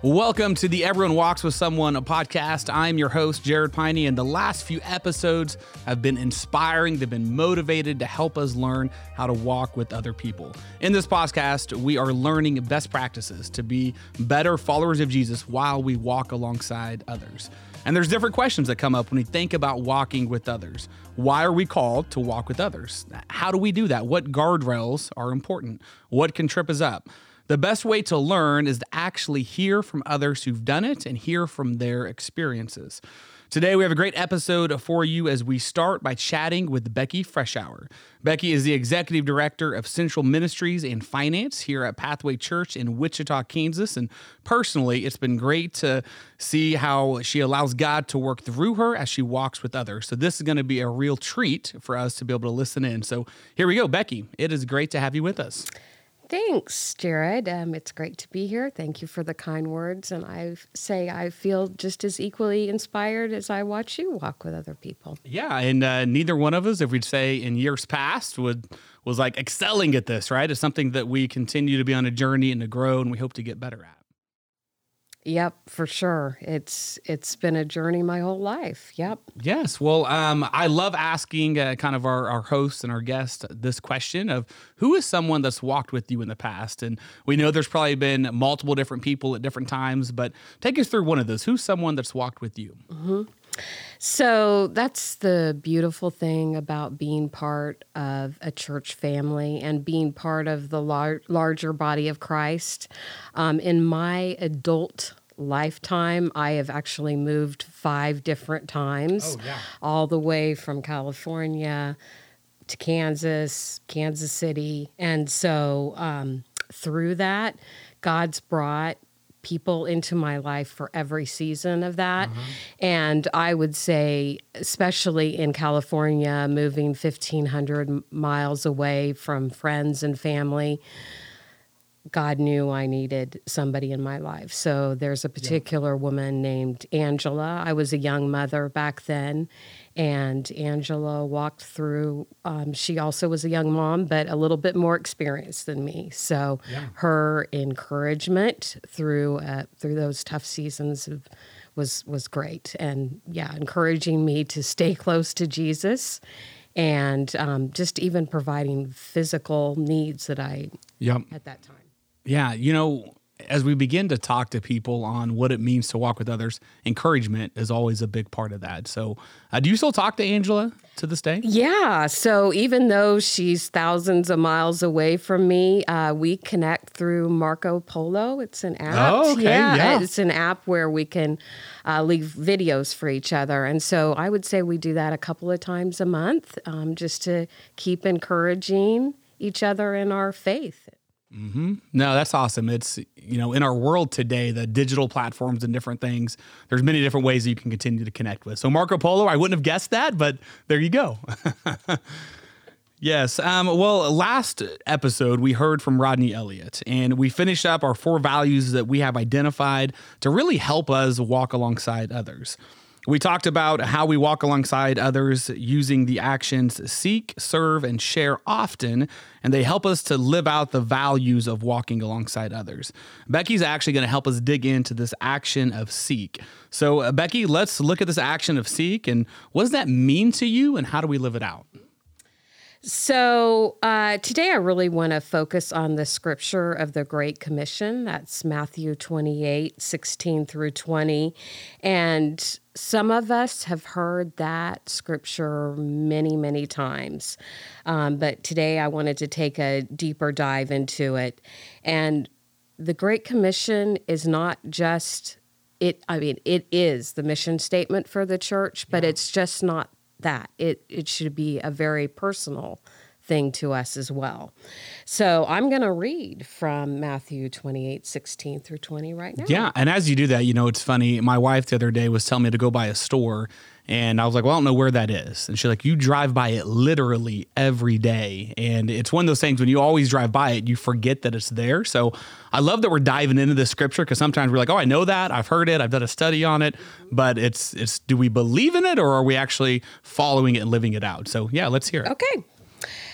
Welcome to the Everyone Walks with Someone podcast. I'm your host, Jarred Peine, and the last few episodes have been inspiring. They've been motivated to help us learn how to walk with other people. In this podcast, we are learning best practices to be better followers of Jesus while we walk alongside others. And there's different questions that come up when we think about walking with others. Why are we called to walk with others? How do we do that? What guardrails are important? What can trip us up? The best way to learn is to actually hear from others who've done it and hear from their experiences. Today, we have a great episode for you as we start by chatting with Becky Freshour. Becky is the executive director of Central Ministries and Finance here at Pathway Church in Wichita, Kansas. And personally, it's been great to see how she allows God to work through her as she walks with others. So, this is going to be a real treat for us to be able to listen in. So, here we go. Becky, it is great to have you with us. Thanks, Jarred. Um, it's great to be here. Thank you for the kind words. And I say I feel just as equally inspired as I watch you walk with other people. Yeah, and uh, neither one of us, if we'd say in years past, would was like excelling at this. Right? It's something that we continue to be on a journey and to grow, and we hope to get better at. Yep, for sure. It's it's been a journey my whole life. Yep. Yes. Well, um, I love asking uh, kind of our, our hosts and our guests this question of who is someone that's walked with you in the past, and we know there's probably been multiple different people at different times, but take us through one of those. Who's someone that's walked with you? Mm-hmm. So that's the beautiful thing about being part of a church family and being part of the lar- larger body of Christ. Um, in my adult lifetime, I have actually moved five different times, oh, yeah. all the way from California to Kansas, Kansas City. And so um, through that, God's brought people into my life for every season of that. Uh-huh. And I would say, especially in California, moving 1,500 miles away from friends and family, God knew I needed somebody in my life. So there's a particular yeah. woman named Angela. I was a young mother back then, and Angela walked through. Um, she also was a young mom, but a little bit more experienced than me. So yeah. her encouragement through uh, through those tough seasons of, was was great, and yeah, encouraging me to stay close to Jesus and um, just even providing physical needs that I yep. at that time. Yeah, you know, as we begin to talk to people on what it means to walk with others, encouragement is always a big part of that. So, uh, do you still talk to Angela to this day? Yeah. So, even though she's thousands of miles away from me, uh, we connect through Marco Polo. It's an app. Oh, okay. Yeah. yeah. It's an app where we can uh, leave videos for each other. And so, I would say we do that a couple of times a month um, just to keep encouraging each other in our faith. Mm-hmm. No, that's awesome. It's you know in our world today, the digital platforms and different things. There's many different ways that you can continue to connect with. So Marco Polo, I wouldn't have guessed that, but there you go. yes. Um, well, last episode we heard from Rodney Elliott, and we finished up our four values that we have identified to really help us walk alongside others. We talked about how we walk alongside others using the actions seek, serve, and share often, and they help us to live out the values of walking alongside others. Becky's actually going to help us dig into this action of seek. So, uh, Becky, let's look at this action of seek and what does that mean to you, and how do we live it out? So uh, today I really want to focus on the scripture of the Great Commission. That's Matthew 28 16 through 20. And some of us have heard that scripture many, many times. Um, but today I wanted to take a deeper dive into it. And the Great Commission is not just it, I mean, it is the mission statement for the church, but yeah. it's just not that. It it should be a very personal thing to us as well. So I'm going to read from Matthew 28, 16 through 20 right now. Yeah. And as you do that, you know, it's funny. My wife the other day was telling me to go by a store and I was like, well, I don't know where that is. And she's like, you drive by it literally every day. And it's one of those things when you always drive by it, you forget that it's there. So I love that we're diving into this scripture because sometimes we're like, oh, I know that. I've heard it. I've done a study on it. But it's, it's, do we believe in it or are we actually following it and living it out? So yeah, let's hear it. Okay.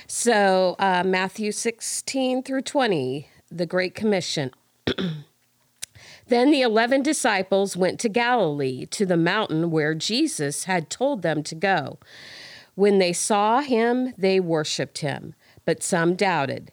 So uh, Matthew 16 through 20, the Great Commission. Then the eleven disciples went to Galilee, to the mountain where Jesus had told them to go. When they saw him, they worshiped him, but some doubted.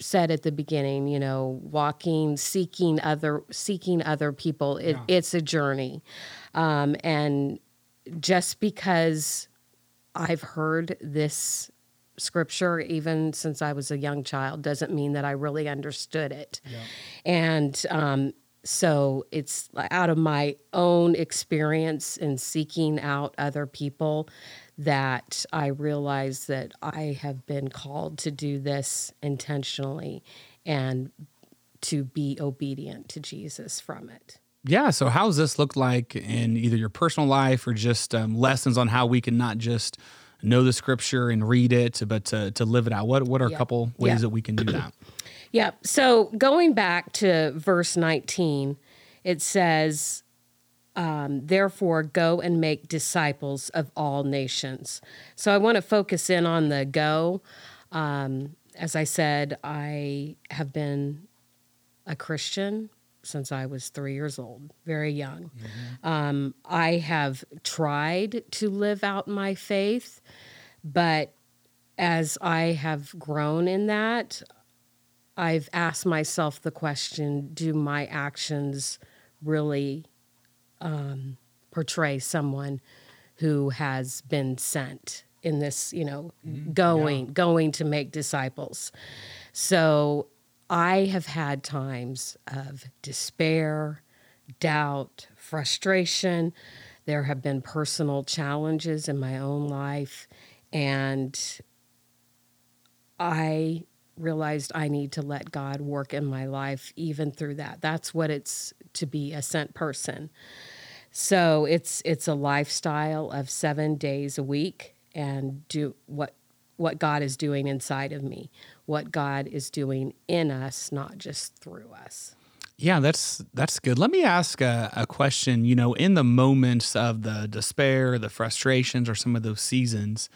said at the beginning, you know, walking, seeking other, seeking other people. It, yeah. It's a journey, um, and just because I've heard this scripture even since I was a young child doesn't mean that I really understood it, yeah. and um, so it's out of my own experience in seeking out other people that I realize that I have been called to do this intentionally and to be obedient to Jesus from it. Yeah. So, how does this look like in either your personal life or just um, lessons on how we can not just know the scripture and read it, but to, to live it out? What, what are a couple ways that we can do that? yeah. So, going back to verse 19, it says, um, therefore go and make disciples of all nations. So I want to focus in on the go. Um, as I said, I have been a Christian since I was three years old, very young. Mm-hmm. Um, I have tried to live out my faith, but as I have grown in that, I've asked myself the question do my actions really um, portray someone who has been sent in this, you know, mm-hmm. going yeah. going to make disciples. So I have had times of despair, doubt, frustration. There have been personal challenges in my own life and I realized I need to let God work in my life even through that. That's what it's to be a sent person. So it's it's a lifestyle of 7 days a week and do what what God is doing inside of me, what God is doing in us, not just through us. Yeah, that's that's good. Let me ask a, a, question. You know, in the moments of the despair, the frustrations, or some of those seasons,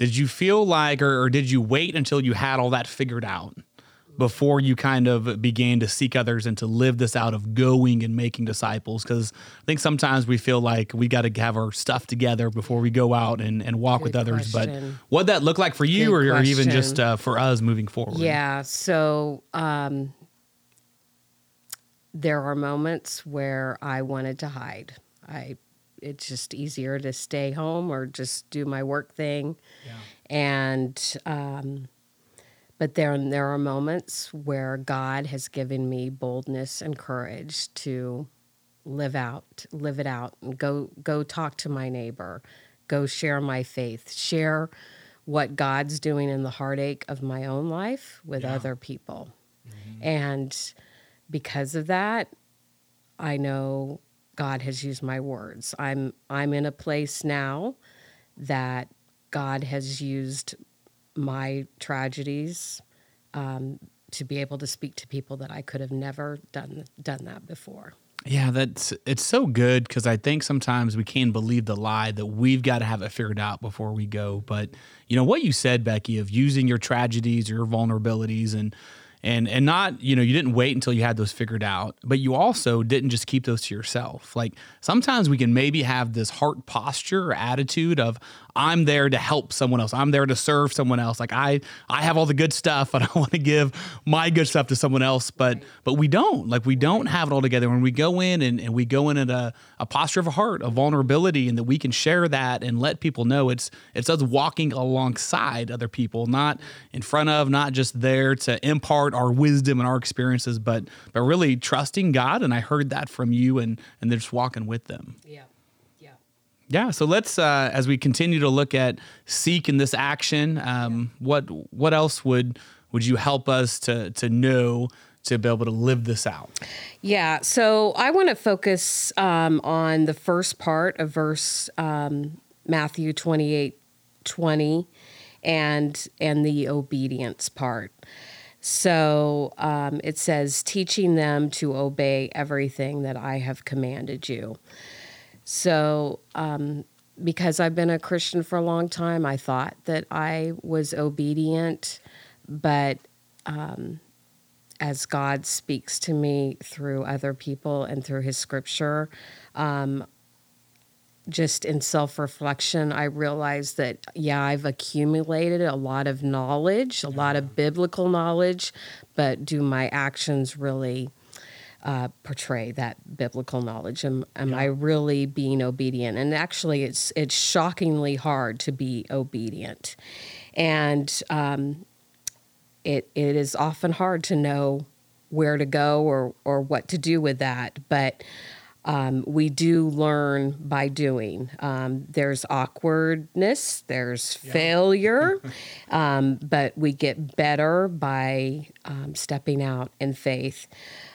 did you feel like, or, or did you wait until you had all that figured out before you kind of began to seek others and to live this out of going and making disciples? Because I think sometimes we feel like we got to have our stuff together before we go out and, and walk Good with others. Question. But what that look like for you, or, or, even just uh, for us moving forward? Yeah. So. Um, there are moments where I wanted to hide. I it's just easier to stay home or just do my work thing. Yeah. And um, but there there are moments where God has given me boldness and courage to live out, live it out, and go go talk to my neighbor, go share my faith, share what God's doing in the heartache of my own life with yeah. other people. Mm-hmm. And because of that, I know God has used my words. I'm I'm in a place now that God has used my tragedies um, to be able to speak to people that I could have never done done that before. Yeah, that's it's so good because I think sometimes we can believe the lie that we've got to have it figured out before we go. But you know what you said, Becky, of using your tragedies your vulnerabilities and and and not you know you didn't wait until you had those figured out but you also didn't just keep those to yourself like sometimes we can maybe have this heart posture or attitude of I'm there to help someone else. I'm there to serve someone else. Like I I have all the good stuff and I want to give my good stuff to someone else, but but we don't. Like we don't have it all together. When we go in and, and we go in at a, a posture of a heart, a vulnerability, and that we can share that and let people know it's it's us walking alongside other people, not in front of, not just there to impart our wisdom and our experiences, but but really trusting God. And I heard that from you and and they're just walking with them. Yeah. Yeah, yeah. so let's uh, as we continue to look at seek in this action, um, what what else would would you help us to to know to be able to live this out? Yeah, so I want to focus um, on the first part of verse um, Matthew 28 20 and and the obedience part. So um, it says, teaching them to obey everything that I have commanded you. So, um, because I've been a Christian for a long time, I thought that I was obedient, but um, as God speaks to me through other people and through His Scripture, um, just in self reflection, I realized that, yeah, I've accumulated a lot of knowledge, a lot of biblical knowledge, but do my actions really uh, portray that biblical knowledge? Am, am yeah. I really being obedient? And actually, it's, it's shockingly hard to be obedient. And um, it, it is often hard to know where to go or, or what to do with that. But um, we do learn by doing. Um, there's awkwardness, there's yeah. failure, um, but we get better by um, stepping out in faith.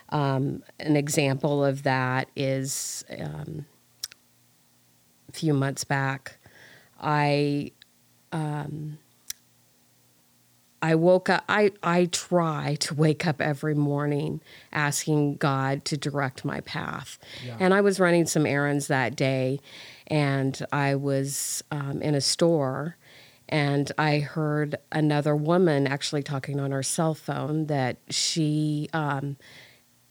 Um, an example of that is um, a few months back, I I woke up, I, I try to wake up every morning asking God to direct my path. Yeah. And I was running some errands that day, and I was um, in a store, and I heard another woman actually talking on her cell phone that she. Um,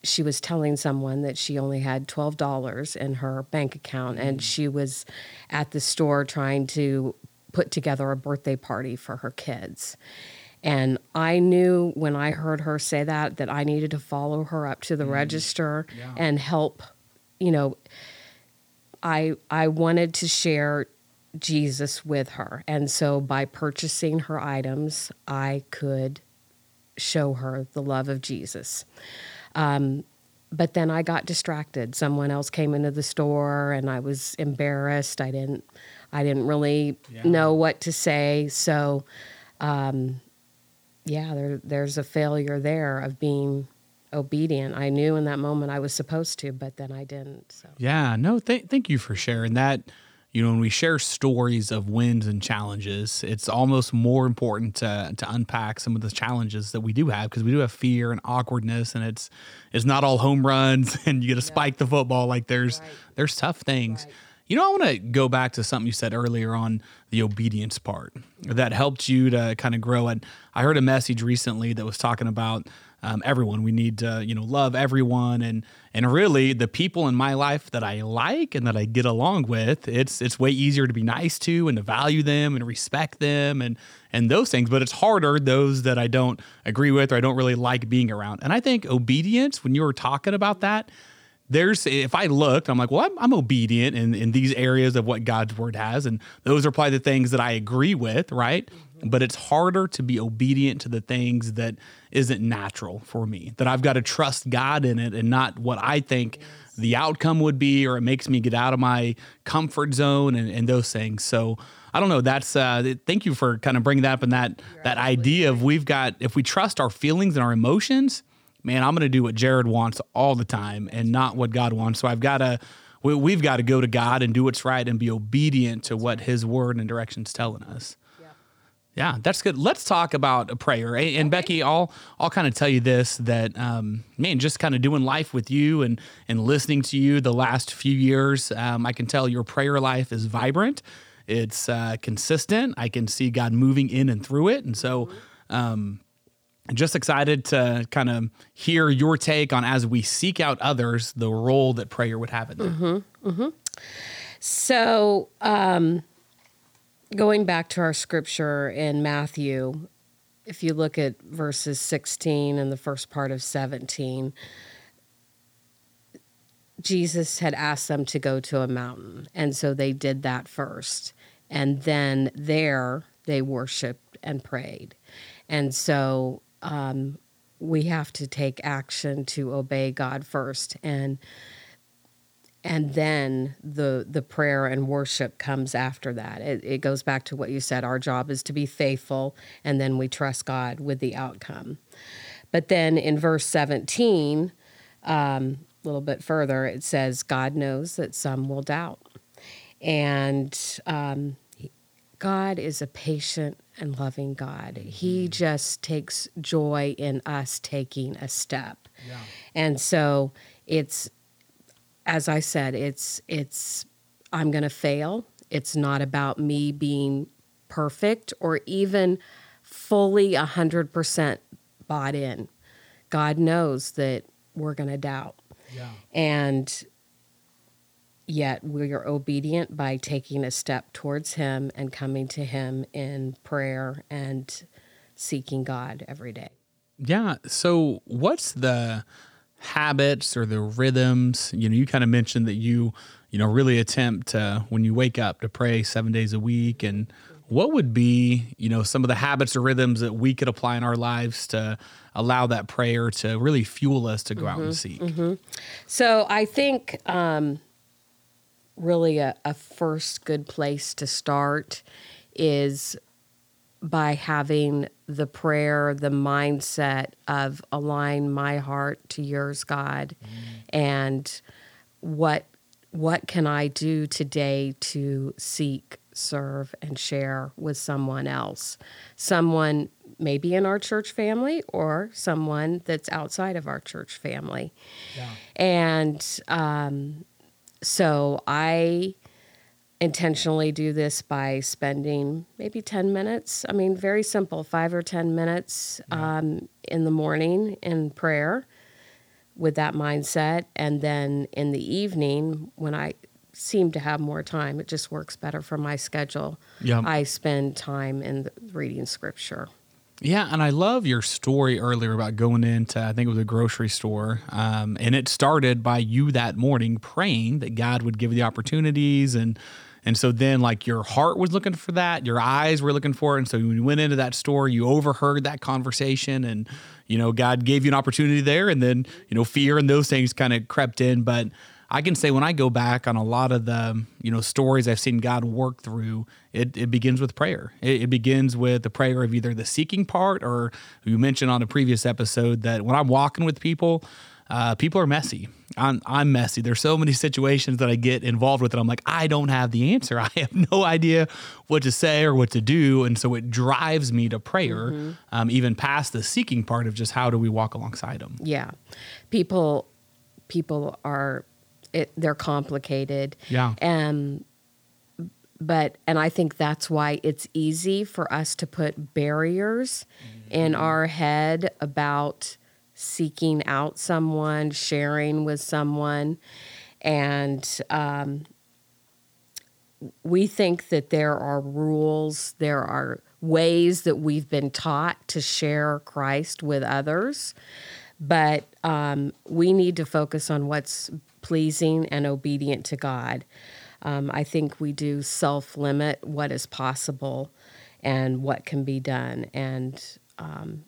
she was telling someone that she only had $12 in her bank account and mm. she was at the store trying to put together a birthday party for her kids. And I knew when I heard her say that that I needed to follow her up to the mm. register yeah. and help, you know, I I wanted to share Jesus with her. And so by purchasing her items, I could show her the love of Jesus. Um, but then I got distracted. Someone else came into the store and I was embarrassed. I didn't I didn't really yeah. know what to say. So um, yeah, there, there's a failure there of being obedient. I knew in that moment I was supposed to, but then I didn't. So. Yeah, no, th- thank you for sharing that. You know, when we share stories of wins and challenges, it's almost more important to to unpack some of the challenges that we do have because we do have fear and awkwardness, and it's it's not all home runs and you get to spike the football. Like there's right. there's tough things. Right. You know, I want to go back to something you said earlier on the obedience part that helped you to kind of grow. And I heard a message recently that was talking about um, everyone. We need to, you know, love everyone, and and really the people in my life that I like and that I get along with. It's it's way easier to be nice to and to value them and respect them and and those things. But it's harder those that I don't agree with or I don't really like being around. And I think obedience, when you were talking about that there's if I looked, I'm like, well, I'm, I'm, obedient in, in these areas of what God's word has, and those are probably the things that I agree with, right? Mm-hmm. But it's harder to be obedient to the things that isn't natural for me. That I've got to trust God in it and not what I think yes. the outcome would be, or it makes me get out of my comfort zone and, and those things. So I don't know. That's uh, thank you for kind of bringing that up and that You're that idea of we've got if we trust our feelings and our emotions man, I'm going to do what Jarred wants all the time and not what God wants. So I've got to, we, have got to go to God and do what's right and be obedient to what His word and direction's telling us. Yeah, yeah that's good. Let's talk about a prayer. And, okay. Becky, I'll I'll kind of tell you this that um, man, just kind of doing life with you and and listening to you the last few years, um, I can tell your prayer life is vibrant. It's uh, consistent. I can see God moving in and through it, and so. Um, just excited to kind of hear your take on as we seek out others the role that prayer would have in them. Mm-hmm, mm-hmm. So, um, going back to our scripture in Matthew, if you look at verses 16 and the first part of 17, Jesus had asked them to go to a mountain. And so they did that first. And then there they worshiped and prayed. And so um, we have to take action to obey God first, and and then the the prayer and worship comes after that. It, it goes back to what you said. Our job is to be faithful, and then we trust God with the outcome. But then in verse 17, um, a little bit further, it says, God knows that some will doubt. And um, God is a patient and loving God. He mm-hmm. just takes joy in us taking a step. Yeah. And so it's as I said, it's it's I'm going to fail. It's not about me being perfect or even fully 100% bought in. God knows that we're going to doubt. Yeah. And yet we are obedient by taking a step towards Him and coming to Him in prayer and seeking God every day. Yeah. So, what's the habits or the rhythms? You know, you kind of mentioned that you, you know, really attempt to, when you wake up to pray seven days a week. And what would be, you know, some of the habits or rhythms that we could apply in our lives to allow that prayer to really fuel us to go out and seek? So I think um, really a, a first good place to start is by having the prayer, the mindset of align my heart to yours, God, and what what can I do today to seek, serve, and share with someone else, someone maybe in our church family or someone that's outside of our church family. Yeah. And um, so I intentionally do this by spending maybe 10 minutes. I mean, very simple, five or 10 minutes um, in the morning in prayer with that mindset. And then in the evening, when I seem to have more time, it just works better for my schedule. Yeah. I spend time in the, reading scripture. Yeah, and I love your story earlier about going into I think it was a grocery store, um, and it started by you that morning praying that God would give you the opportunities, and and so then like your heart was looking for that, your eyes were looking for it, and so when you went into that store, you overheard that conversation, and you know God gave you an opportunity there, and then you know fear and those things kind of crept in, but I can say when I go back on a lot of the you know stories I've seen God work through, it, it begins with prayer. It, it begins with the prayer of either the seeking part, or you mentioned on a previous episode that when I'm walking with people, uh, people are messy. I'm I'm messy. There's so many situations that I get involved with that I'm like I don't have the answer. I have no idea what to say or what to do, and so it drives me to prayer, um, even past the seeking part of just how do we walk alongside them. Yeah. People people are it, they're complicated. Yeah. And but and I think that's why it's easy for us to put barriers in our head about seeking out someone, sharing with someone, and um, we think that there are rules, there are ways that we've been taught to share Christ with others, but um, we need to focus on what's pleasing and obedient to God. Um, I think we do self limit what is possible and what can be done and um,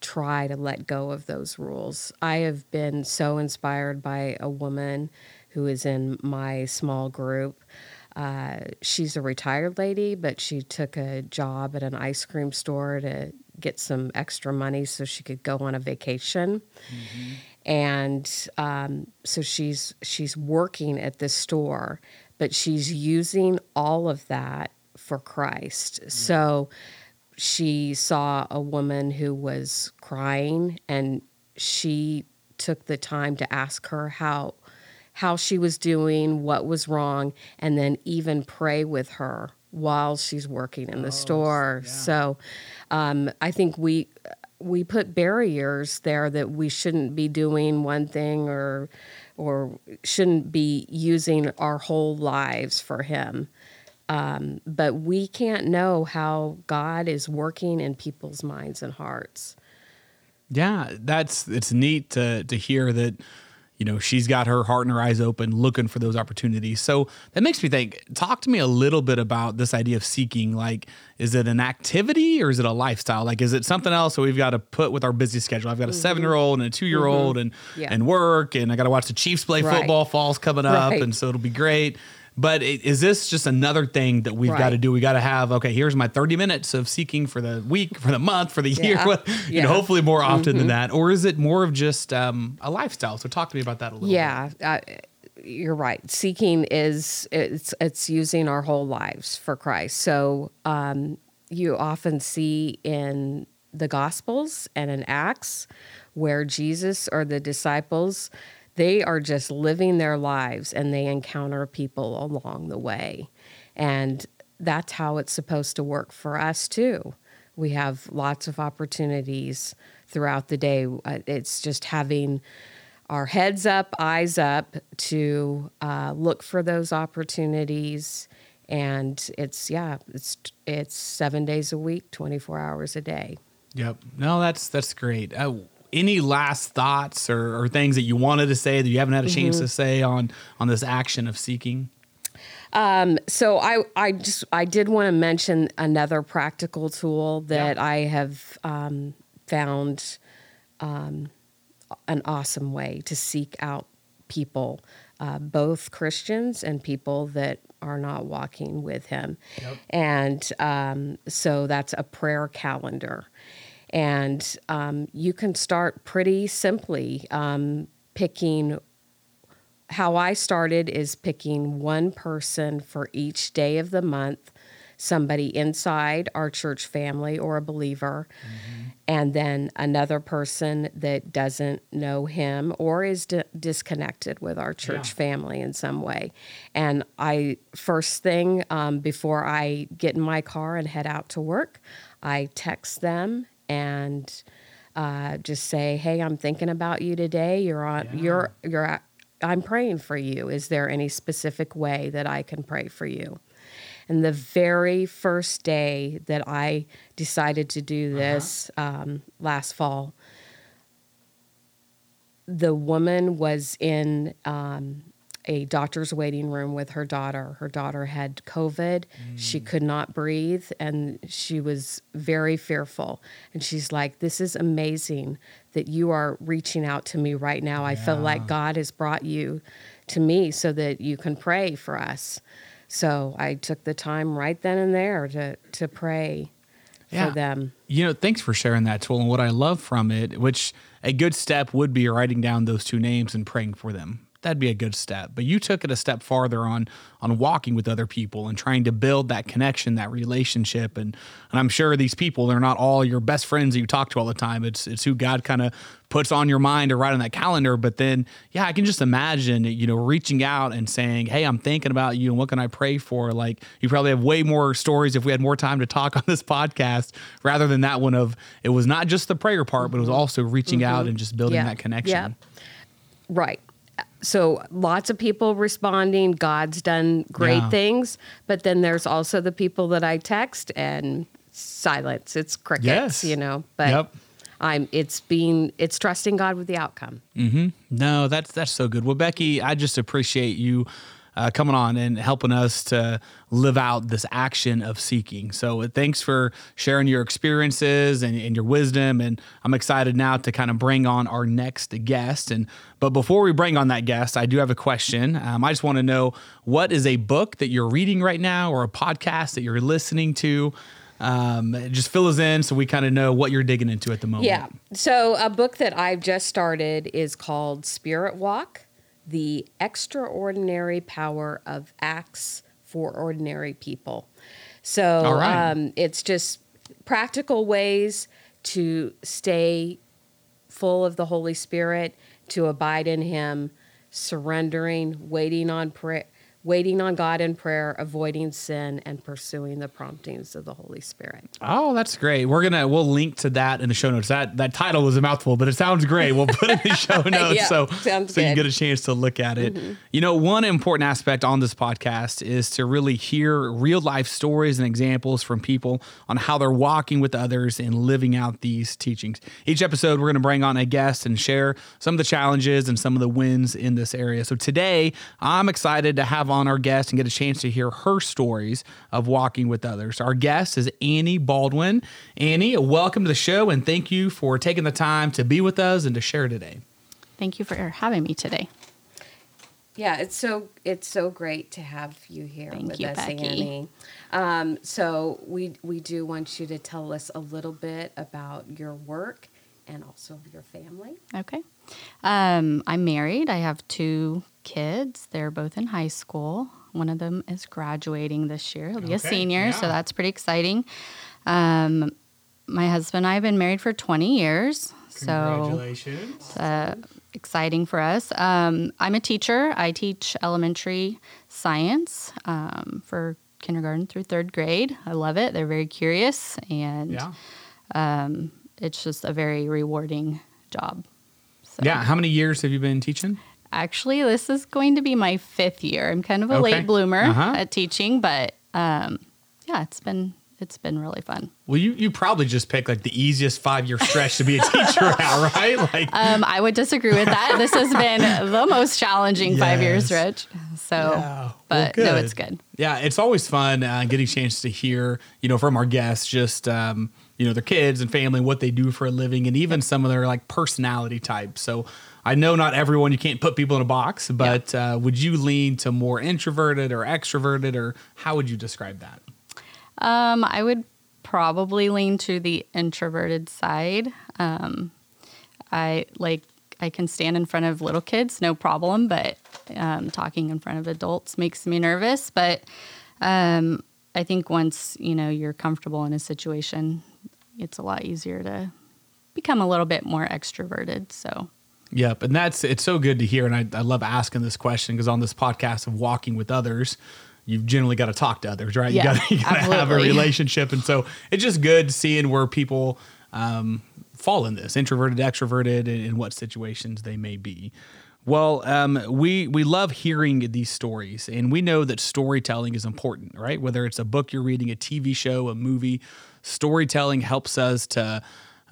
try to let go of those rules. I have been so inspired by a woman who is in my small group. Uh, she's a retired lady, but she took a job at an ice cream store to get some extra money so she could go on a vacation. And um, so she's she's working at this store, but she's using all of that for Christ. So she saw a woman who was crying, and she took the time to ask her how how she was doing, what was wrong, and then even pray with her while she's working in the store. So um, I think we we put barriers there that we shouldn't be doing one thing or or shouldn't be using our whole lives for him. Um, but we can't know how God is working in people's minds and hearts. Yeah, that's it's neat to to hear that you know she's got her heart and her eyes open looking for those opportunities. So that makes me think talk to me a little bit about this idea of seeking like is it an activity or is it a lifestyle? Like is it something else that we've got to put with our busy schedule? I've got a mm-hmm. 7-year-old and a 2-year-old mm-hmm. and Yeah. and work and I got to watch the Chiefs play Right. football fall's coming up Right. and so it'll be great. But is this just another thing that we've got to do? We got to have okay. Here's my 30 minutes of seeking for the week, for the month, for the year. Yeah. what- You Yeah. Mm-hmm. hopefully more often than that. Or is it more of just um, a lifestyle? So talk to me about that a little. bit. Yeah, uh, you're right. Seeking is it's it's using our whole lives for Christ. So um, you often see in the Gospels and in Acts where Jesus or the disciples they are just living their lives and they encounter people along the way, and that's how it's supposed to work for us too. We have lots of opportunities throughout the day. Uh, It's just having our heads up, eyes up to uh, look for those opportunities. And it's yeah, it's it's seven days a week, twenty four hours a day. Yep. No, that's that's great. Uh, any last thoughts or, or things that you wanted to say that you haven't had a chance Mm-hmm. to say on on this action of seeking? So I I just I did want to mention another practical tool that Yeah. I have um, found um, an awesome way to seek out people, uh, both Christians and people that are not walking with Him, Yep. and um, so that's a prayer calendar, and um, you can start pretty simply um, picking how I started is picking one person for each day of the month, somebody inside our church family or a believer, and then another person that doesn't know him or is di- disconnected with our church Yeah. family in some way. And I, first thing um, before I get in my car and head out to work, I text them and uh, just say, "Hey, I'm thinking about you today. You're on. Yeah. You're you're. At, I'm praying for you. Is there any specific way that I can pray for you?" And the very first day that I decided to do this um, last fall, the woman was in um, a doctor's waiting room with her daughter. Her daughter had COVID. She mm. could not breathe and she was very fearful. And she's like, This is amazing that you are reaching out to me right now. I feel like God has brought you to me so that you can pray for us. So I took the time right then and there to, to pray Yeah. for them. You know, thanks for sharing that tool. And what I love from it, which a good step would be writing down those two names and praying for them. That'd be a good step. But you took it a step farther on on walking with other people and trying to build that connection, that relationship. And and I'm sure these people, they're not all your best friends that you talk to all the time. It's it's who God kind of puts on your mind to write on that calendar. But then, yeah, I can just imagine, you know, reaching out and saying, Hey, I'm thinking about you and what can I pray for? Like you probably have way more stories if we had more time to talk on this podcast rather than that one of it was not just the prayer part, but it was also reaching out and just building Mm-hmm. Yeah. that connection. Yeah. Right. So lots of people responding. God's done great Yeah. things, but then there's also the people that I text and silence. It's crickets, Yes. you know. But Yep. I'm. It's being. It's trusting God with the outcome. mm-hmm. No, that's that's so good. Well, Becky, I just appreciate you uh, coming on and helping us to live out this action of seeking. So uh, thanks for sharing your experiences and, and your wisdom. And I'm excited now to kind of bring on our next guest. And but before we bring on that guest, I do have a question. Um, I just want to know what is a book that you're reading right now, or a podcast that you're listening to. Um, just fill us in so we kind of know what you're digging into at the moment. Yeah. So a book that I've just started is called Spirit Walk: The Extraordinary Power of Acts for Ordinary People. So right. um, it's just practical ways to stay full of the Holy Spirit, to abide in Him, surrendering, waiting on prayer. Waiting on God in prayer, avoiding sin, and pursuing the promptings of the Holy Spirit. Oh, that's great. We're gonna we'll link to that in the show notes. That that title was a mouthful, but it sounds great. We'll put it in the show notes Yeah, so so you good. Mm-hmm. get a chance to look at it. You know, one important aspect on this podcast is to really hear real life stories and examples from people on how they're walking with others and living out these teachings. Each episode, we're gonna bring on a guest and share some of the challenges and some of the wins in this area. So today, I'm excited to have on our guest and get a chance to hear her stories of walking with others. Our guest is Annie Baldwin. Annie, welcome to the show and thank you for taking the time to be with us and to share today. Thank you for having me today. Yeah, it's so it's so great to have you here Thank with you, us, Becky. Annie. Um, so we we do want you to tell us a little bit about your work and also your family. Okay. Um, I'm married. I have two kids. They're both in high school. One of them is graduating this year. He'll be a Okay, senior, so that's pretty exciting. Um, my husband and I have been married for 20 years. So Congratulations. uh, exciting for us. Um, I'm a teacher. I teach elementary science um, for kindergarten through third grade. I love it. They're very curious, and Yeah. um, it's just a very rewarding job. So. Yeah. How many years have you been teaching? Actually, this is going to be my fifth year. I'm kind of a Okay. late bloomer Uh-huh. at teaching, but um, yeah, it's been it's been really fun. Well, you, you probably just picked like the easiest five year stretch to be a teacher at, right? Like, Um, I would disagree with that. this has been the most challenging five years, Rich. So, Yeah. Well, but no, it's good. Yeah, it's always fun uh, getting a chance to hear, you know, from our guests, just um, you know, their kids and family, what they do for a living, and even some of their like personality types. So I know not everyone you can't put people in a box, but uh, would you lean to more introverted or extroverted, or how would you describe that? Um, I would probably lean to the introverted side. Um, I like I can stand in front of little kids, no problem, but um, talking in front of adults makes me nervous. But um, I think once you know you're comfortable in a situation, it's a lot easier to become a little bit more extroverted. So Yep, and that's it's so good to hear, and I, I love asking this question because on this podcast of walking with others, you've generally got to talk to others, right? Yeah, you got you to have a relationship, and so it's just good seeing where people um, fall in this introverted, extroverted, and in what situations they may be. Well, um, we we love hearing these stories, and we know that storytelling is important, right? Whether it's a book you're reading, a TV show, a movie, storytelling helps us to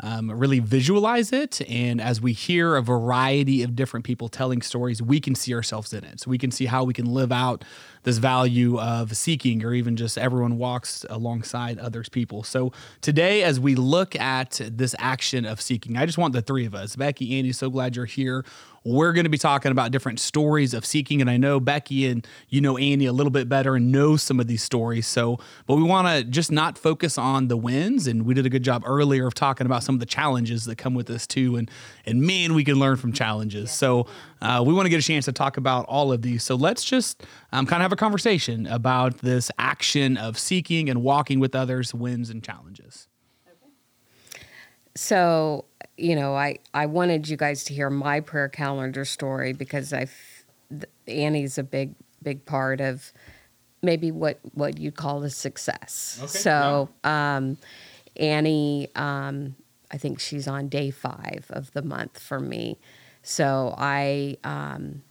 um, really visualize it. And as we hear a variety of different people telling stories, we can see ourselves in it. So we can see how we can live out this value of seeking, or even just everyone walks alongside others people. So today, as we look at this action of seeking, I just want the three of us, Becky, Annie, so glad you're here. We're going to be talking about different stories of seeking. And I know Becky and you know Annie a little bit better and know some of these stories. So, but we want to just not focus on the wins. And we did a good job earlier of talking about some of the challenges that come with this too. And, and man, we can learn from challenges. So, uh, we want to get a chance to talk about all of these. So, let's just um, kind of have a conversation about this action of seeking and walking with others, wins and challenges. Okay. So, you know, I I wanted you guys to hear my prayer calendar story because I Annie's a big big part of maybe what what you'd call a success. Okay, so, um, Annie, um, I think she's on day five of the month for me. So I, um,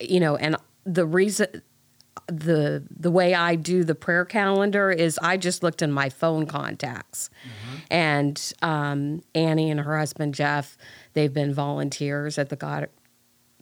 you know, and the reason the the way I do the prayer calendar is I just looked in my phone contacts, and um, Annie and her husband Jeff, they've been volunteers at the God.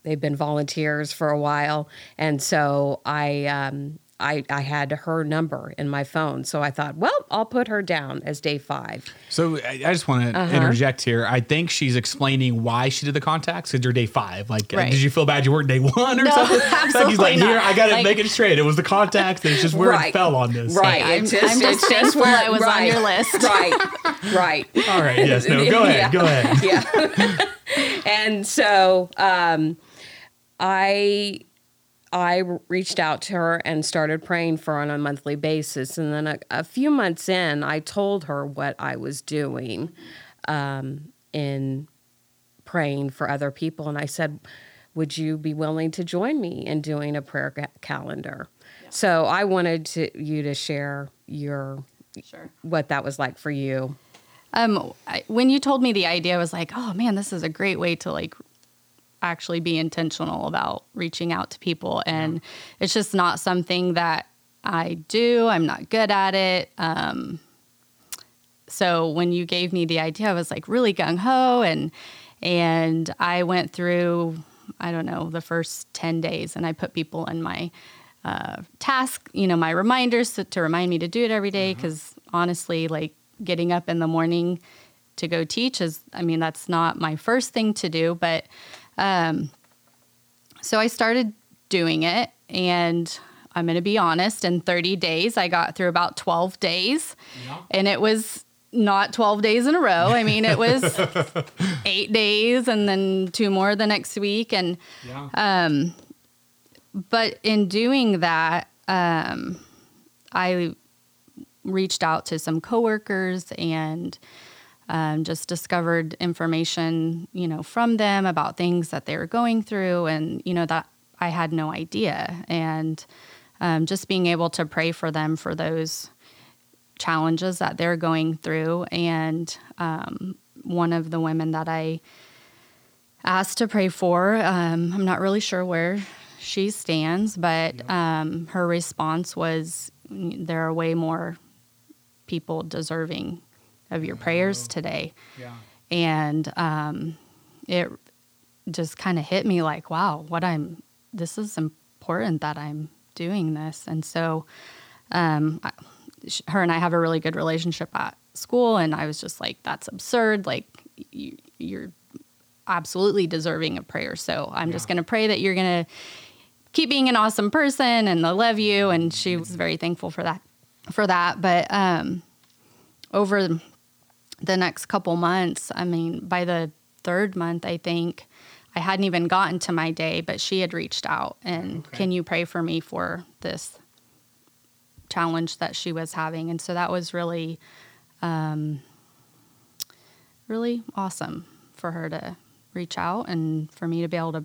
They've been volunteers for a while, and so I um, I I had her number in my phone, so I thought, well, I'll put her down as day five. So I I just want to Uh-huh. interject here. I think she's explaining why she did the contacts because you're day five. Like, Right. did you feel bad you weren't day one or No, something? Becky's like, absolutely here. I got to Like- make it straight. It was the contacts. It's just where it fell on this. Right. I'm- just, I'm just it's just where I was on your list. Right. Right. All right. Yes. No. Go ahead. Yeah. Go ahead. yeah. and so um, I I reached out to her and started praying for her on a monthly basis. And then a, a few months in, I told her what I was doing um, in praying for other people. And I said, Would you be willing to join me in doing a prayer ca- calendar? So I wanted to, you to share your Sure. what that was like for you. Um, I, when you told me the idea, I was like, oh man, this is a great way to like actually be intentional about reaching out to people. And it's just not something that I do. I'm not good at it. Um, so when you gave me the idea, I was like really gung ho, and and I went through, I don't know, the first ten days, and I put people in my uh, task, you know, my reminders to, to remind me to do it every day. Because honestly, like getting up in the morning to go teach is, I mean, that's not my first thing to do, but um, so I started doing it. And I'm going to be honest, in 30 days, I got through about 12 days. Yeah. And it was not 12 days in a row. I mean, it was eight days and then two more the next week. And, Yeah. um, but in doing that, um, I reached out to some coworkers and um, just discovered information, you know, from them about things that they were going through, and you know that I had no idea, and um, just being able to pray for them for those challenges that they're going through, and um, one of the women that I asked to pray for, um, I'm not really sure where she stands, but um, her response was, "There are way more people deserving of your prayers today." yeah. and um, it just kind of hit me like, wow, what I'm this is important that I'm doing this, and so um, I, her and I have a really good relationship at school, and I was just like, that's absurd, like you, you're absolutely deserving of prayer, so I'm just going to pray that you're going to keep being an awesome person, and I love you, and she was very thankful for that, for that, but um, over the next couple months, I mean, by the third month, I think I hadn't even gotten to my day, but she had reached out and Okay. can you pray for me for this challenge that she was having? And so that was really, um, really awesome for her to reach out and for me to be able to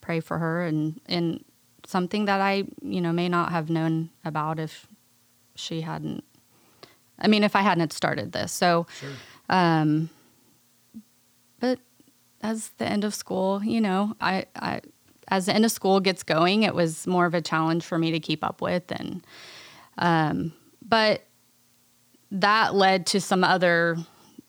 pray for her and, and something that I, you know, may not have known about if she hadn't I mean, if I hadn't started this. So, Sure. um, but as the end of school, you know, I, I, as the end of school gets going, it was more of a challenge for me to keep up with. And, um, but that led to some other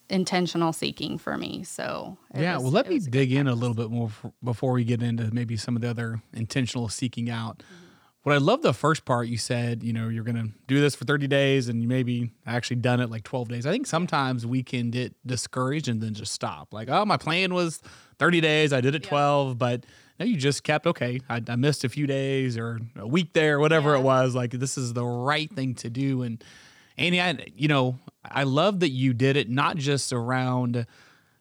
intentional seeking for me. So, Yeah, was- well, let me was a good dig in a little bit more f- before we get into maybe some of the other intentional seeking out. Mm-hmm. What I love the first part you said, you know, you're going to do this for 30 days and you maybe actually done it like 12 days. I think sometimes we can get discouraged and then just stop. Like, oh, my plan was 30 days, I did it Yeah. 12, but no, you just kept, okay, I, I missed a few days or a week there, whatever Yeah. it was. Like, this is the right thing to do. And, Annie, I, you know, I love that you did it not just around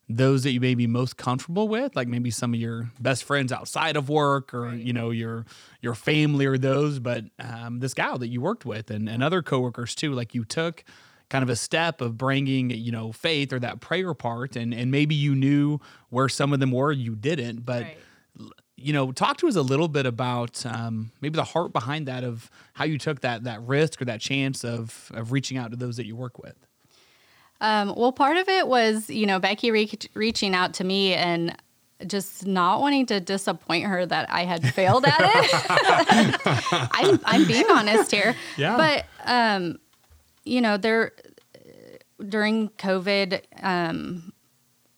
those that you may be most comfortable with, like maybe some of your best friends outside of work or, you know, your your family or those, but um, this gal that you worked with and, and other coworkers too, like you took kind of a step of bringing, you know, faith or that prayer part and, and maybe you knew where some of them were, you didn't, but Right. you know, talk to us a little bit about um, maybe the heart behind that of how you took that that risk or that chance of of reaching out to those that you work with. Um, well, part of it was, you know, Becky reach, reaching out to me and just not wanting to disappoint her that I had failed at it. I'm, I'm being honest here. Yeah. But, um, you know, there, during COVID, um,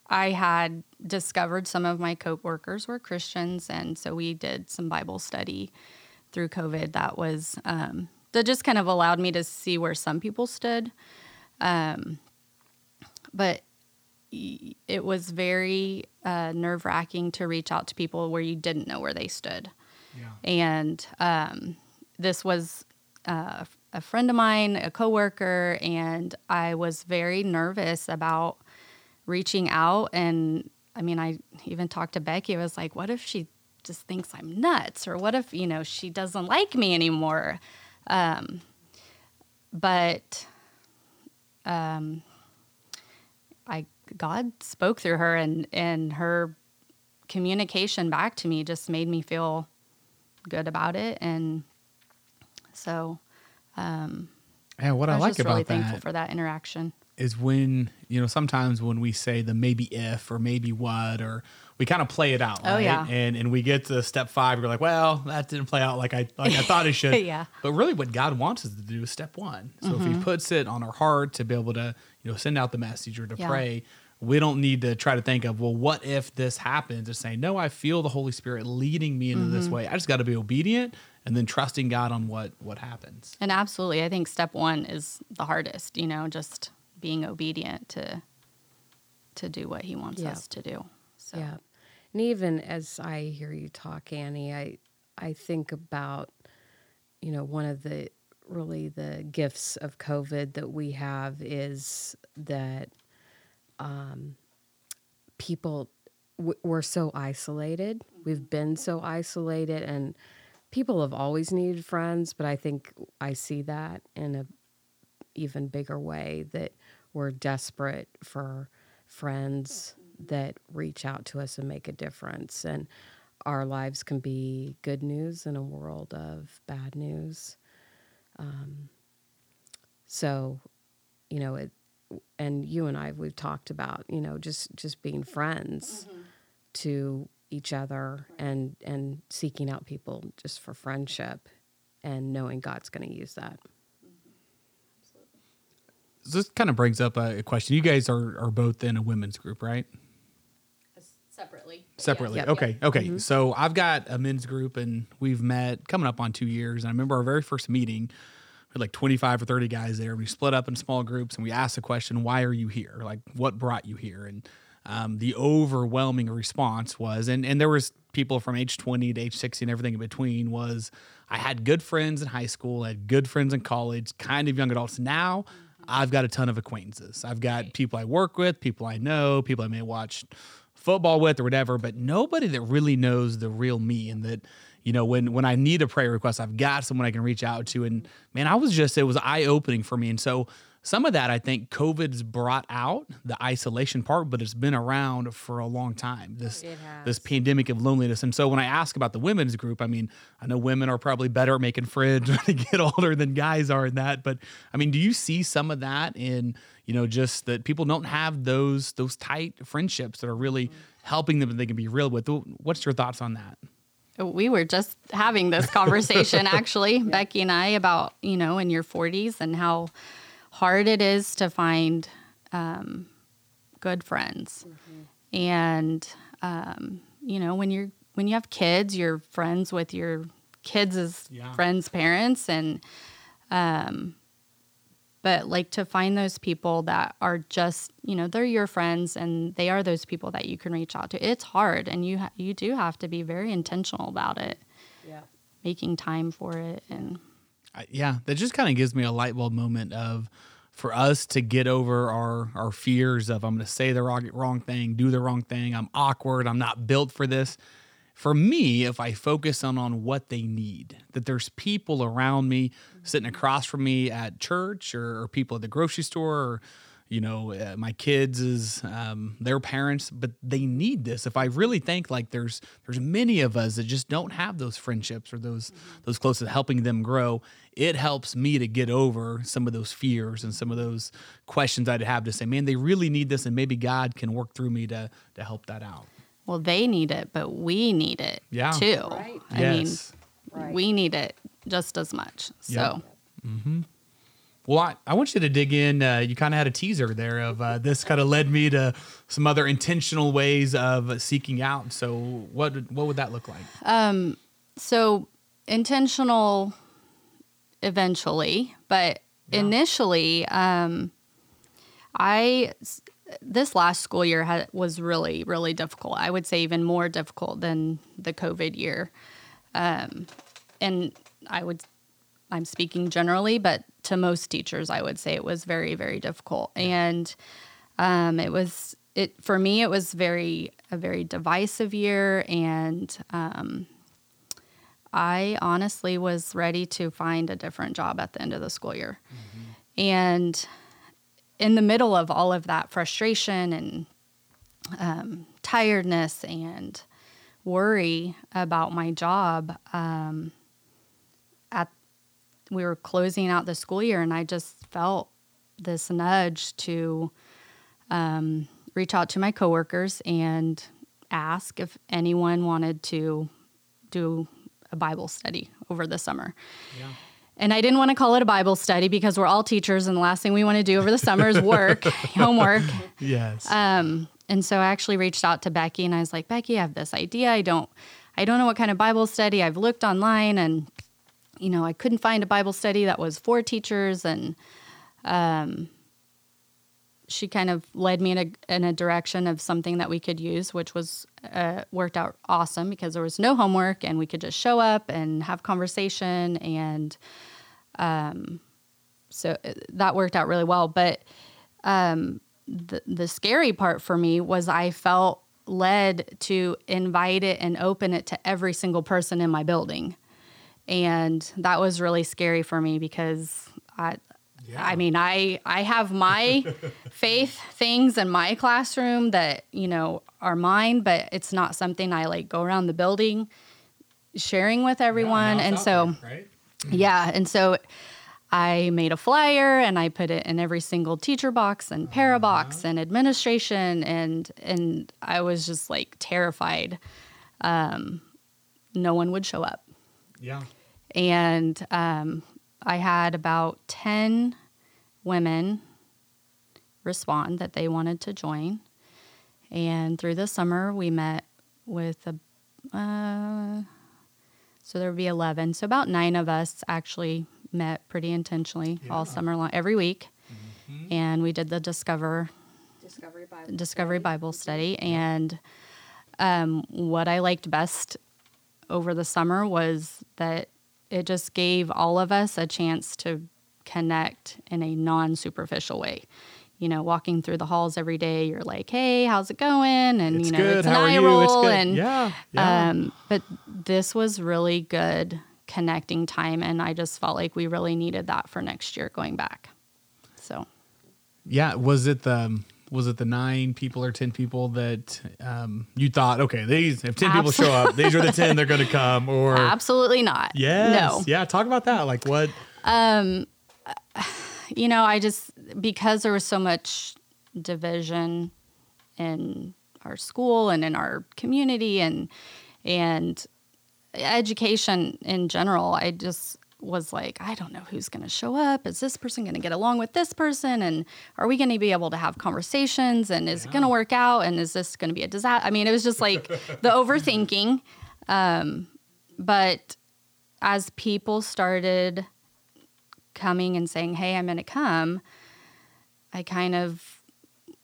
I had discovered some of my coworkers were Christians. And so we did some Bible study through COVID that was, um, that just kind of allowed me to see where some people stood but it was very uh, nerve wracking to reach out to people where you didn't know where they stood. Yeah. And um, this was uh, a friend of mine, a coworker, and I was very nervous about reaching out. And I mean, I even talked to Becky. I was like, what if she just thinks I'm nuts? Or what if, you know, she doesn't like me anymore? Um, but um, I God spoke through her and and her communication back to me just made me feel good about it and so um, Yeah, what I, I like just about really thankful for that interaction. is when you know sometimes when we say the maybe if or maybe what or we kind of play it out Right? Oh, yeah. and and we get to step five we're like well that didn't play out like i like i thought it should Yeah. but really what god wants us to do is step one so if Mm-hmm. he puts it on our heart to be able to you know send out the message or to Yeah. pray we don't need to try to think of well what if this happens or say no i feel the holy spirit leading me into Mm-hmm. this way i just got to be obedient and then trusting god on what what happens And absolutely, I think step one is the hardest. You know, just being obedient to to do what He wants Yeah. us to do. So Yeah. And even as I hear you talk, Annie, I I think about, you know, one of the really the gifts of COVID that we have is that um, people w- we're so isolated. We've been so isolated, and people have always needed friends. But I think I see that in a even bigger way that we're desperate for friends that reach out to us and make a difference. And our lives can be good news in a world of bad news. Um, so, you know, it, and you and I, we've talked about, you know, just, just being friends to each other and, and seeking out people just for friendship and knowing God's going to use that. this kind of brings up a, a question. You guys are, are both in a women's group, right? Separately. Separately. Yep. Okay. Okay. So I've got a men's group and we've met coming up on two years. And I remember our very first meeting, we had like 25 or 30 guys there. We split up in small groups and we asked the question, why are you here? Like, what brought you here? And um, the overwhelming response was, and, and there was people from age 20 to age 60 and everything in between was, I had good friends in high school, I had good friends in college, kind of young adults. Now I've got a ton of acquaintances. I've got people I work with, people I know, people I may watch football with or whatever, but nobody that really knows the real me and that, you know, when when I need a prayer request, I've got someone I can reach out to. And man, I was just it was eye opening for me. And so some of that I think COVID's brought out the isolation part, but it's been around for a long time. This this pandemic of loneliness. And so when I ask about the women's group, I mean, I know women are probably better at making friends when they get older than guys are in that. But I mean, do you see some of that in, you know, just that people don't have those those tight friendships that are really mm-hmm. helping them that they can be real with? What's your thoughts on that? Oh, we were just having this conversation actually, Becky and I, about, you know, in your 40s and how hard it is to find um, good friends. And, um, you know, when you're, when you have kids, you're friends with your kids' Yeah. friends' parents. And, um, but like to find those people that are just, you know, they're your friends and they are those people that you can reach out to. It's hard and you, ha- you do have to be very intentional about it Yeah. making time for it and I- yeah, that just kind of gives me a light bulb moment of for us to get over our our fears of I'm going to say the wrong, wrong thing, do the wrong thing, I'm awkward, I'm not built for this. For me, if I focus on on what they need, that there's people around me sitting across from me at church or, or people at the grocery store or you know uh, my kids is um, their parents but they need this. If i really think like there's there's many of us that just don't have those friendships or those those close to helping them grow it helps me to get over some of those fears and some of those questions i'd have to say man they really need this and maybe god can work through me to to help that out. Well they need it but we need it Yeah. too. Right. i yes. Right. mean we need it just as much so Well, I, I want you to dig in. Uh, you kind of had a teaser there of uh, this kind of led me to some other intentional ways of seeking out. So, what what would that look like? so intentional eventually but initially um i this last school year had, was really really difficult i would say even more difficult than the covid year um and i would i'm speaking generally but to most teachers i would say it was very very difficult. And um it was it for me it was very a very divisive year and um I honestly was ready to find a different job at the end of the school year. And in the middle of all of that frustration and um, tiredness and worry about my job, um, we were closing out the school year, and I just felt this nudge to um, reach out to my coworkers and ask if anyone wanted to do a Bible study over the summer. Yeah. And I didn't want to call it a Bible study because we're all teachers, and the last thing we want to do over the summer is work, homework. Yes. Um, and so I actually reached out to Becky, and I was like, Becky, I have this idea. I don't, I don't know what kind of Bible study. I've looked online, and you know, I couldn't find a Bible study that was for teachers, and um, she kind of led me in a, in a direction of something that we could use, which was uh, worked out awesome because there was no homework and we could just show up and have conversation. And um, so uh, that worked out really well. But um, the, the scary part for me was I felt led to invite it and open it to every single person in my building. And that was really scary for me because I, yeah. I mean, I I have my faith things in my classroom that you know are mine, but it's not something I like go around the building sharing with everyone. And so, there, right? yeah, and so I made a flyer and I put it in every single teacher box and para box uh-huh. and administration and and I was just like terrified. Um, no one would show up. Yeah. And um, I had about ten women respond that they wanted to join. And through the summer, we met with a, uh, so there would be 11. So about nine of us actually met pretty intentionally yeah. all summer long, every week. Mm-hmm. And we did the Discover Discovery Bible, Discovery study. Bible study. And um, what I liked best over the summer was that it just gave all of us a chance to connect in a non superficial way. You know, walking through the halls every day, you're like, "Hey, how's it going?" And it's you know, good. it's an How eye roll, and yeah, yeah. Um, but this was really good connecting time. And I just felt like we really needed that for next year going back. So, yeah, was it the was it the nine people or ten people that um, you thought okay these if ten Absolutely. people show up these are the ten they're going to come or absolutely not. Yes. No. Yeah talk about that. Like what? Um you know I just because there was so much division in our school and in our community and and education in general, I just was like, I don't know who's going to show up. Is this person going to get along with this person? And are we going to be able to have conversations? And is yeah. it going to work out? And is this going to be a disaster? I mean, it was just like the overthinking. Um, but as people started coming and saying, Hey, I'm going to come, I kind of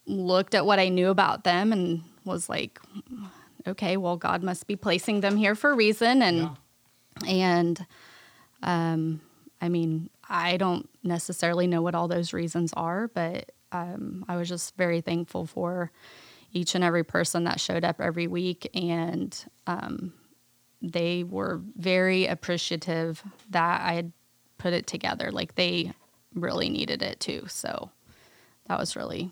looked at what I knew about them and was like, okay, well, God must be placing them here for a reason. And, yeah. and, um, I mean, I don't necessarily know what all those reasons are, but um, I was just very thankful for each and every person that showed up every week. And um, they were very appreciative that I had put it together. Like they really needed it too. So that was really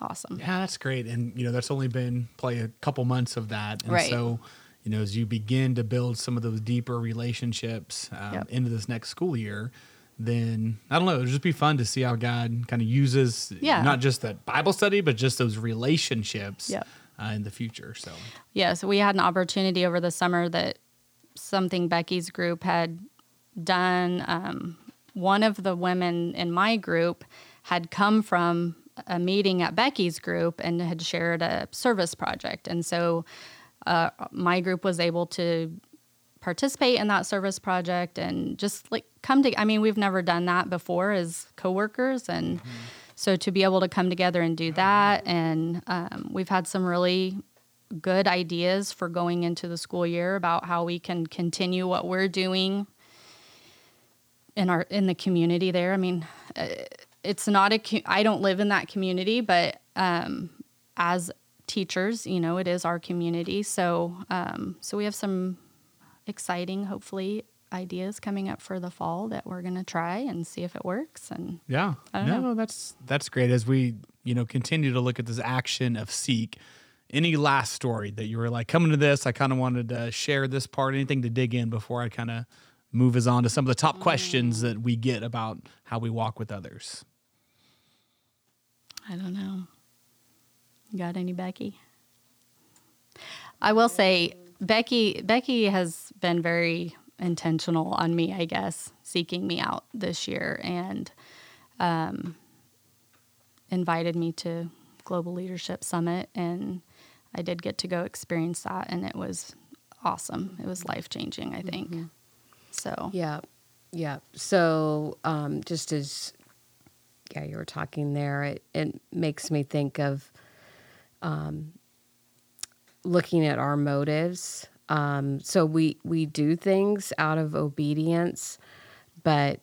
awesome. Yeah, that's great. And you know, that's only been play a couple months of that. And right. so, you know, as you begin to build some of those deeper relationships um, yep. into this next school year, then I don't know, it'll just be fun to see how God kind of uses yeah. not just that Bible study, but just those relationships yep. uh, in the future. So, yeah, so we had an opportunity over the summer that something Becky's group had done. Um, one of the women in my group had come from a meeting at Becky's group and had shared a service project. And so uh, my group was able to participate in that service project and just like come to I mean we've never done that before as coworkers and mm-hmm. so to be able to come together and do that and um, we've had some really good ideas for going into the school year about how we can continue what we're doing in our in the community there. I mean, uh, it's not a I don't live in that community, but um, as teachers, you know, it is our community. So um, so we have some exciting, hopefully, ideas coming up for the fall that we're going to try and see if it works. And yeah, no, know. that's that's great. As we you know continue to look at this action of seek. Any last story that you were like coming to this? I kind of wanted to share this part. Anything to dig in before I kind of move us on to some of the top mm. questions that we get about how we walk with others. I don't know. Got any Becky? I will say Becky Becky has been very intentional on me, I guess, seeking me out this year and um, invited me to Global Leadership Summit and I did get to go experience that and it was awesome. It was life changing, I think. Mm-hmm. So Yeah. Yeah. So um, just as yeah, you were talking there. It it makes me think of um, looking at our motives. Um, so we we do things out of obedience, but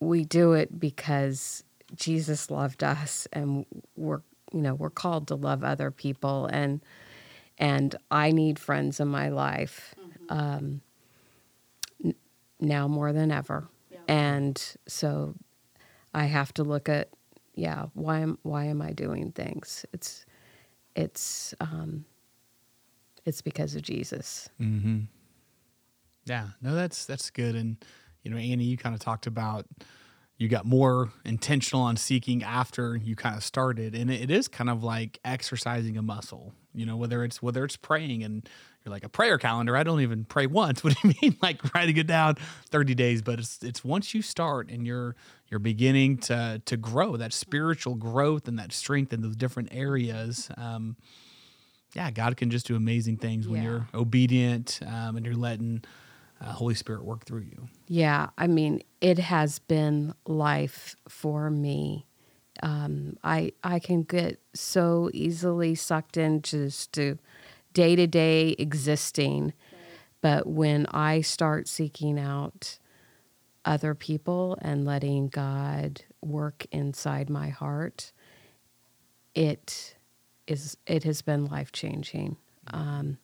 we do it because Jesus loved us, and we're you know we're called to love other people, and and I need friends in my life um, n- now more than ever, and so I have to look at yeah why am why am I doing things? It's it's um, it's because of Jesus. Mm-hmm. Yeah, no, that's that's good. And you know, Annie, you kind of talked about you got more intentional on seeking after you kind of started, and it is kind of like exercising a muscle. You know, whether it's whether it's praying and you're like a prayer calendar. I don't even pray once. What do you mean? Like writing it down 30 days, but it's it's once you start and you're you're beginning to to grow that spiritual growth and that strength in those different areas. Um, yeah, God can just do amazing things when Yeah. you're obedient um, and you're letting uh, Holy Spirit work through you. Yeah, I mean, it has been life for me. Um, I I can get so easily sucked in just to day to day existing, but when I start seeking out other people and letting God work inside my heart, it is it has been life changing. Um,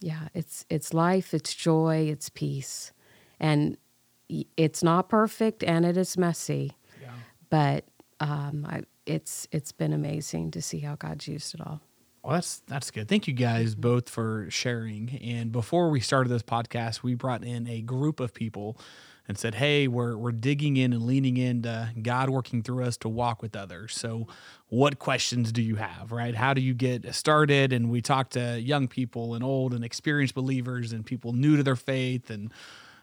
yeah, it's it's life, it's joy, it's peace, and it's not perfect and it is messy, Yeah. but um, I, it's it's been amazing to see how God's used it all. Well, that's that's good. Thank you guys both for sharing. And before we started this podcast, we brought in a group of people and said, "Hey, we're we're digging in and leaning into God working through us to walk with others. So, what questions do you have? Right? How do you get started?" And we talked to young people and old and experienced believers and people new to their faith and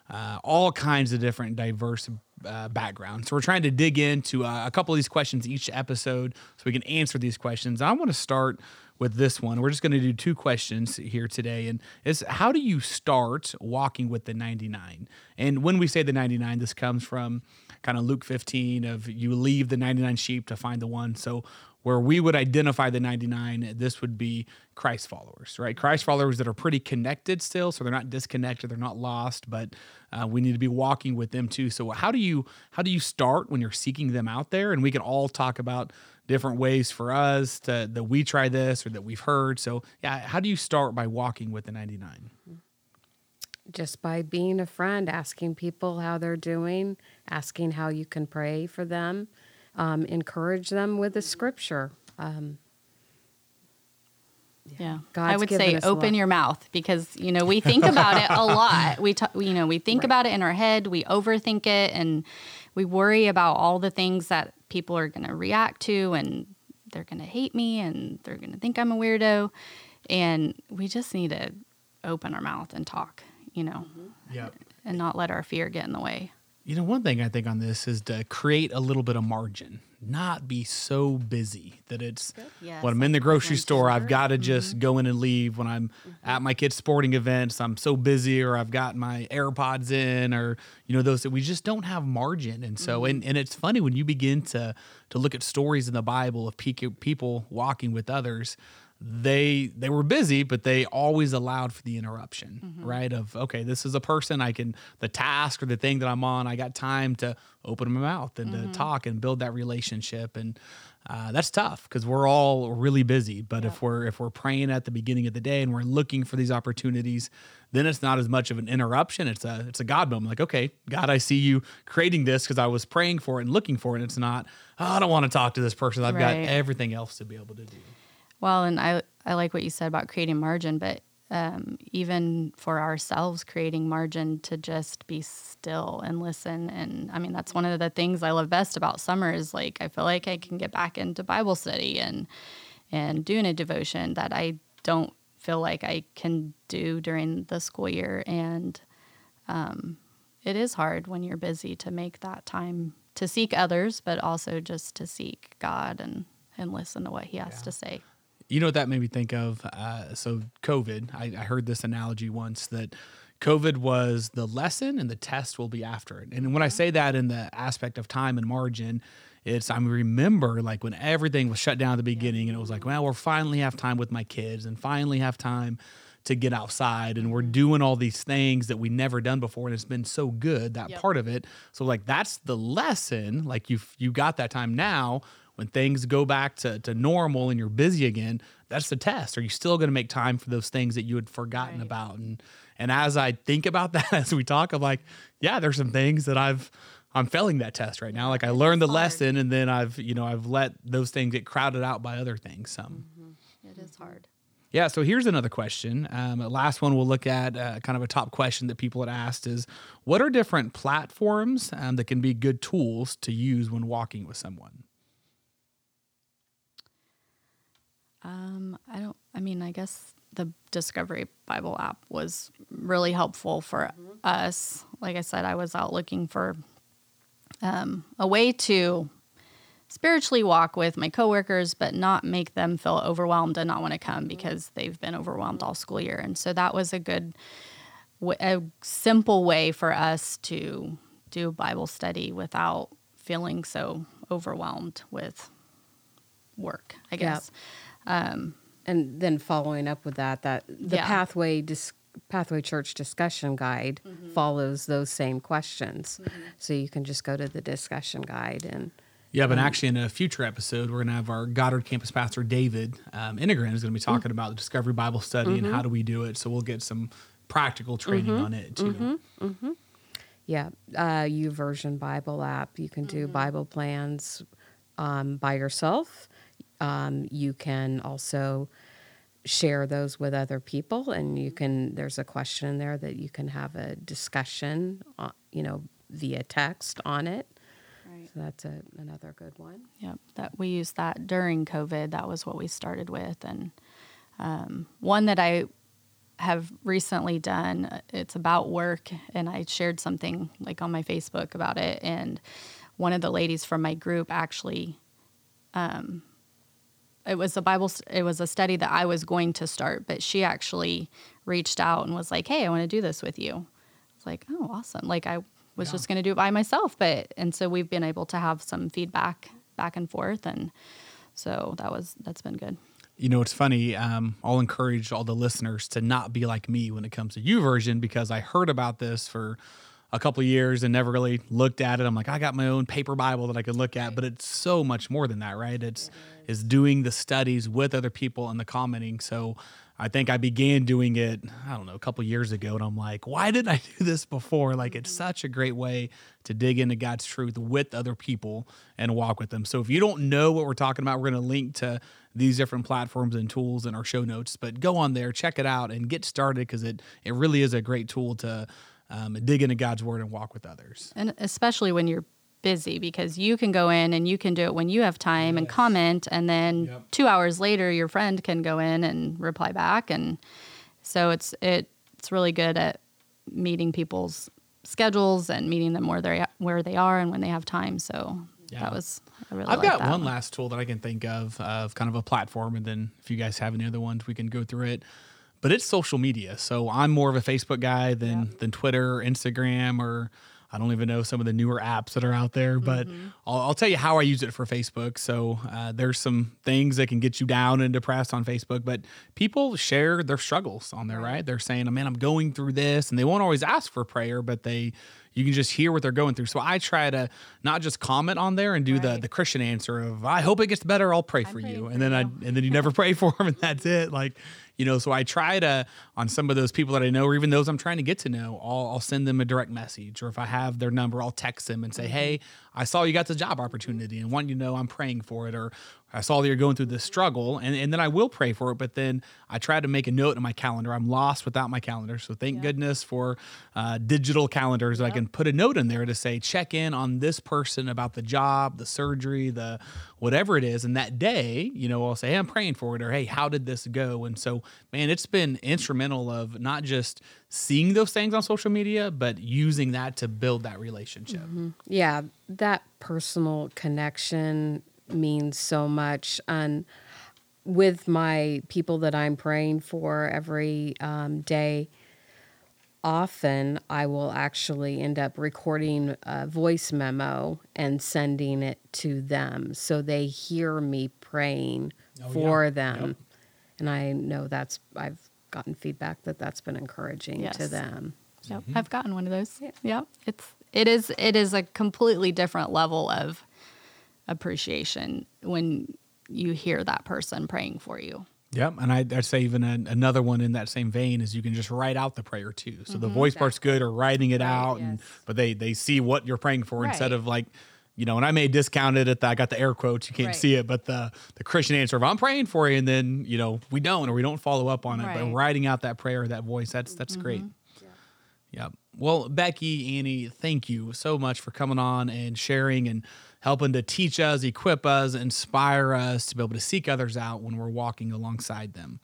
uh, all kinds of different diverse uh, backgrounds. So we're trying to dig into uh, a couple of these questions each episode so we can answer these questions. I want to start with this one. We're just going to do two questions here today. And it's how do you start walking with the 99? And when we say the 99, this comes from kind of Luke 15 of you leave the 99 sheep to find the one. So where we would identify the 99 this would be christ followers right christ followers that are pretty connected still so they're not disconnected they're not lost but uh, we need to be walking with them too so how do you how do you start when you're seeking them out there and we can all talk about different ways for us to that we try this or that we've heard so yeah how do you start by walking with the 99 Just by being a friend, asking people how they're doing, asking how you can pray for them, um, encourage them with the scripture. Um, Yeah. God's I would say open lot. your mouth because, you know, we think about it a lot. We, ta- you know, we think about it in our head, we overthink it, and we worry about all the things that people are going to react to and they're going to hate me and they're going to think I'm a weirdo. And we just need to open our mouth and talk, you know, mm-hmm. yeah and not let our fear get in the way. You know, one thing I think on this is to create a little bit of margin, not be so busy that it's Yes, when I'm in the grocery store, I've got to just go in and leave. When I'm at my kids' sporting events, I'm so busy, or I've got my AirPods in, or you know those that we just don't have margin. And so, and, and it's funny when you begin to to look at stories in the Bible of people walking with others they they were busy but they always allowed for the interruption right? Of okay this is a person i can the task or the thing that i'm on i got time to open my mouth and to talk and build that relationship. And uh, that's tough because we're all really busy but if we're if we're praying at the beginning of the day and we're looking for these opportunities then it's not as much of an interruption. It's a it's a god moment like okay god i see you creating this because i was praying for it and looking for it. And it's not oh, i don't want to talk to this person. I've Right. got everything else to be able to do Well, and I I like what you said about creating margin, but um, even for ourselves, creating margin to just be still and listen. And I mean, that's one of the things I love best about summer is like I feel like I can get back into Bible study and and doing a devotion that I don't feel like I can do during the school year. And um, it is hard when you're busy to make that time to seek others, but also just to seek God and and listen to what He has Yeah. to say. You know what that made me think of? Uh, so COVID, I, I heard this analogy once that COVID was the lesson and the test will be after it. And when I say that in the aspect of time and margin, It's I remember like when everything was shut down at the beginning, and it was like, well, we're finally have time with my kids, and finally have time to get outside and we're doing all these things that we never done before and it's been so good that Yep. part of it so like that's the lesson like you you got that time now when things go back to, to normal and you're busy again that's the test are you still going to make time for those things that you had forgotten Right. about and and as i think about that as we talk i'm like yeah there's some things that i've i'm failing that test right now like i learned the hard. lesson and then i've you know i've let those things get crowded out by other things some It is hard. yeah, so here's another question. Um, the last one we'll look at, uh, kind of a top question that people had asked is what are different platforms um, that can be good tools to use when walking with someone? Um, I don't. I mean, I guess the Discovery Bible app was really helpful for us. Like I said, I was out looking for um, a way to spiritually walk with my coworkers, but not make them feel overwhelmed and not want to come because they've been overwhelmed all school year. And so that was a good, a simple way for us to do Bible study without feeling so overwhelmed with work. I Yeah. Guess. and then following up with that that the Yeah. pathway dis- pathway church discussion guide Mm-hmm. follows those same questions so you can just go to the discussion guide and Yeah, but actually, in a future episode, we're going to have our Goddard campus pastor, David um, Integran, is going to be talking about the Discovery Bible Study and how do we do it. So we'll get some practical training on it too. yeah uh YouVersion bible app you can Mm-hmm. do bible plans um, by yourself um, you can also share those with other people and you can there's a question in there that you can have a discussion uh, you know via text on it Right. so that's a, another good one Yep, that we used that during COVID. That was what we started with, and um, one that I have recently done. uh, It's about work, and I shared something like on my Facebook about it, and one of the ladies from my group actually. Um, it was a Bible. It was a study that I was going to start, but she actually reached out and was like, "Hey, I want to do this with you." It's like, "Oh, awesome!" Like I was just going to do it by myself, but and so we've been able to have some feedback back and forth, and so that was that's been good. You know, it's funny. Um, I'll encourage all the listeners to not be like me when it comes to YouVersion because I heard about this for a couple of years and never really looked at it. I'm like, I got my own paper Bible that I could look at, but it's so much more than that, right? It's is doing the studies with other people and the commenting. So I think I began doing it, I don't know, a couple years ago, and I'm like, why didn't I do this before? Like, it's such a great way to dig into God's truth with other people and walk with them. So if you don't know what we're talking about, we're going to link to these different platforms and tools in our show notes. But go on there, check it out, and get started because it it really is a great tool to um, dig into God's word and walk with others. and especially when you're busy because you can go in and you can do it when you have time and comment and then Yep. 2 hours later your friend can go in and reply back and so it's it it's really good at meeting people's schedules and meeting them where they where they are and when they have time so Yeah. that was I really I've got that one last tool that I can think of of kind of a platform, and then if you guys have any other ones, we can go through it. But it's social media, so I'm more of a Facebook guy than than Twitter, or Instagram, or I don't even know some of the newer apps that are out there. But I'll, I'll tell you how I use it for Facebook. So uh, there's some things that can get you down and depressed on Facebook, but people share their struggles on there, right? They're saying, "Man, I'm going through this," and they won't always ask for prayer, but they you can just hear what they're going through. So I try to not just comment on there and do the Right. the Christian answer of I hope it gets better, I'll pray for you. And then I and then you never pray for them and that's it. Like, you know, so I try to on some of those people that I know or even those I'm trying to get to know, I'll, I'll send them a direct message or if I have their number, I'll text them and say, mm-hmm. "Hey, I saw you got the job opportunity and want you to know I'm praying for it or I saw that you're going through this struggle and, and then I will pray for it, but then I try to make a note in my calendar. I'm lost without my calendar. So thank goodness for uh, digital calendars. I can put a note in there to say, check in on this person about the job, the surgery, the whatever it is. And that day, you know, I'll say, hey, I'm praying for it or hey, how did this go? And so, man, it's been instrumental of not just seeing those things on social media, but using that to build that relationship. Yeah, that personal connection means so much. And with my people that I'm praying for every um, day, often I will actually end up recording a voice memo and sending it to them so they hear me praying Oh, for yeah. them. Yep. And I know that's, I've gotten feedback that that's been encouraging to them. Yep, Mm-hmm. I've gotten one of those. Yep, it's it is it is a completely different level of appreciation when you hear that person praying for you. Yep, and I'd, I'd say even a, another one in that same vein is you can just write out the prayer too. So the mm-hmm. voice part's good, or writing it out, and but they they see what you're praying for instead of like, you know. And I may discount it at the I got the air quotes, you can't Right. see it, but the the Christian answer of I'm praying for you, and then you know we don't or we don't follow up on it. But writing out that prayer, that voice, that's that's mm-hmm. great. Yeah. Well, Becky, Annie, thank you so much for coming on and sharing and helping to teach us, equip us, inspire us to be able to seek others out when we're walking alongside them.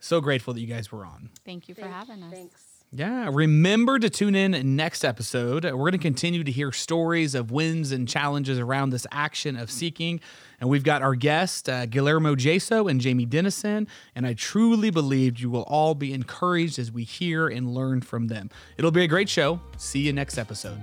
So grateful that you guys were on. Thank you for having us. Thanks. Yeah, remember to tune in next episode. We're going to continue to hear stories of wins and challenges around this action of seeking. And we've got our guest, uh, Guillermo Jaso and Jamie Dennison. And I truly believe you will all be encouraged as we hear and learn from them. It'll be a great show. See you next episode.